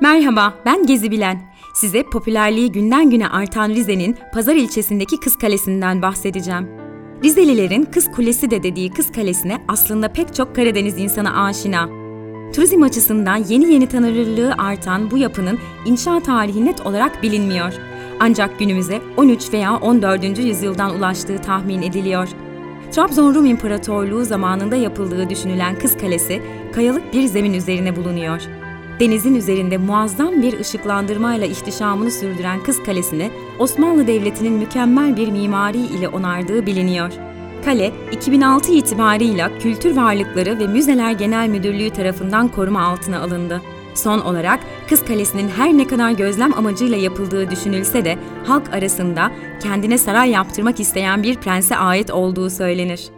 Merhaba, ben Gezi Bilen. Size popülerliği günden güne artan Rize'nin Pazar ilçesindeki Kız Kalesi'nden bahsedeceğim. Rizelilerin Kız Kulesi de dediği Kız Kalesi'ne aslında pek çok Karadeniz insanı aşina. Turizm açısından yeni yeni tanınırlığı artan bu yapının inşa tarihi net olarak bilinmiyor. Ancak günümüze 13 veya 14. yüzyıldan ulaştığı tahmin ediliyor. Trabzon Rum İmparatorluğu zamanında yapıldığı düşünülen Kız Kalesi, kayalık bir zemin üzerine bulunuyor. Denizin üzerinde muazzam bir ışıklandırmayla ihtişamını sürdüren Kız Kalesi'ni Osmanlı Devleti'nin mükemmel bir mimari ile onardığı biliniyor. Kale, 2006 itibarıyla Kültür Varlıkları ve Müzeler Genel Müdürlüğü tarafından koruma altına alındı. Son olarak Kız Kalesi'nin her ne kadar gözlem amacıyla yapıldığı düşünülse de halk arasında kendine saray yaptırmak isteyen bir prense ait olduğu söylenir.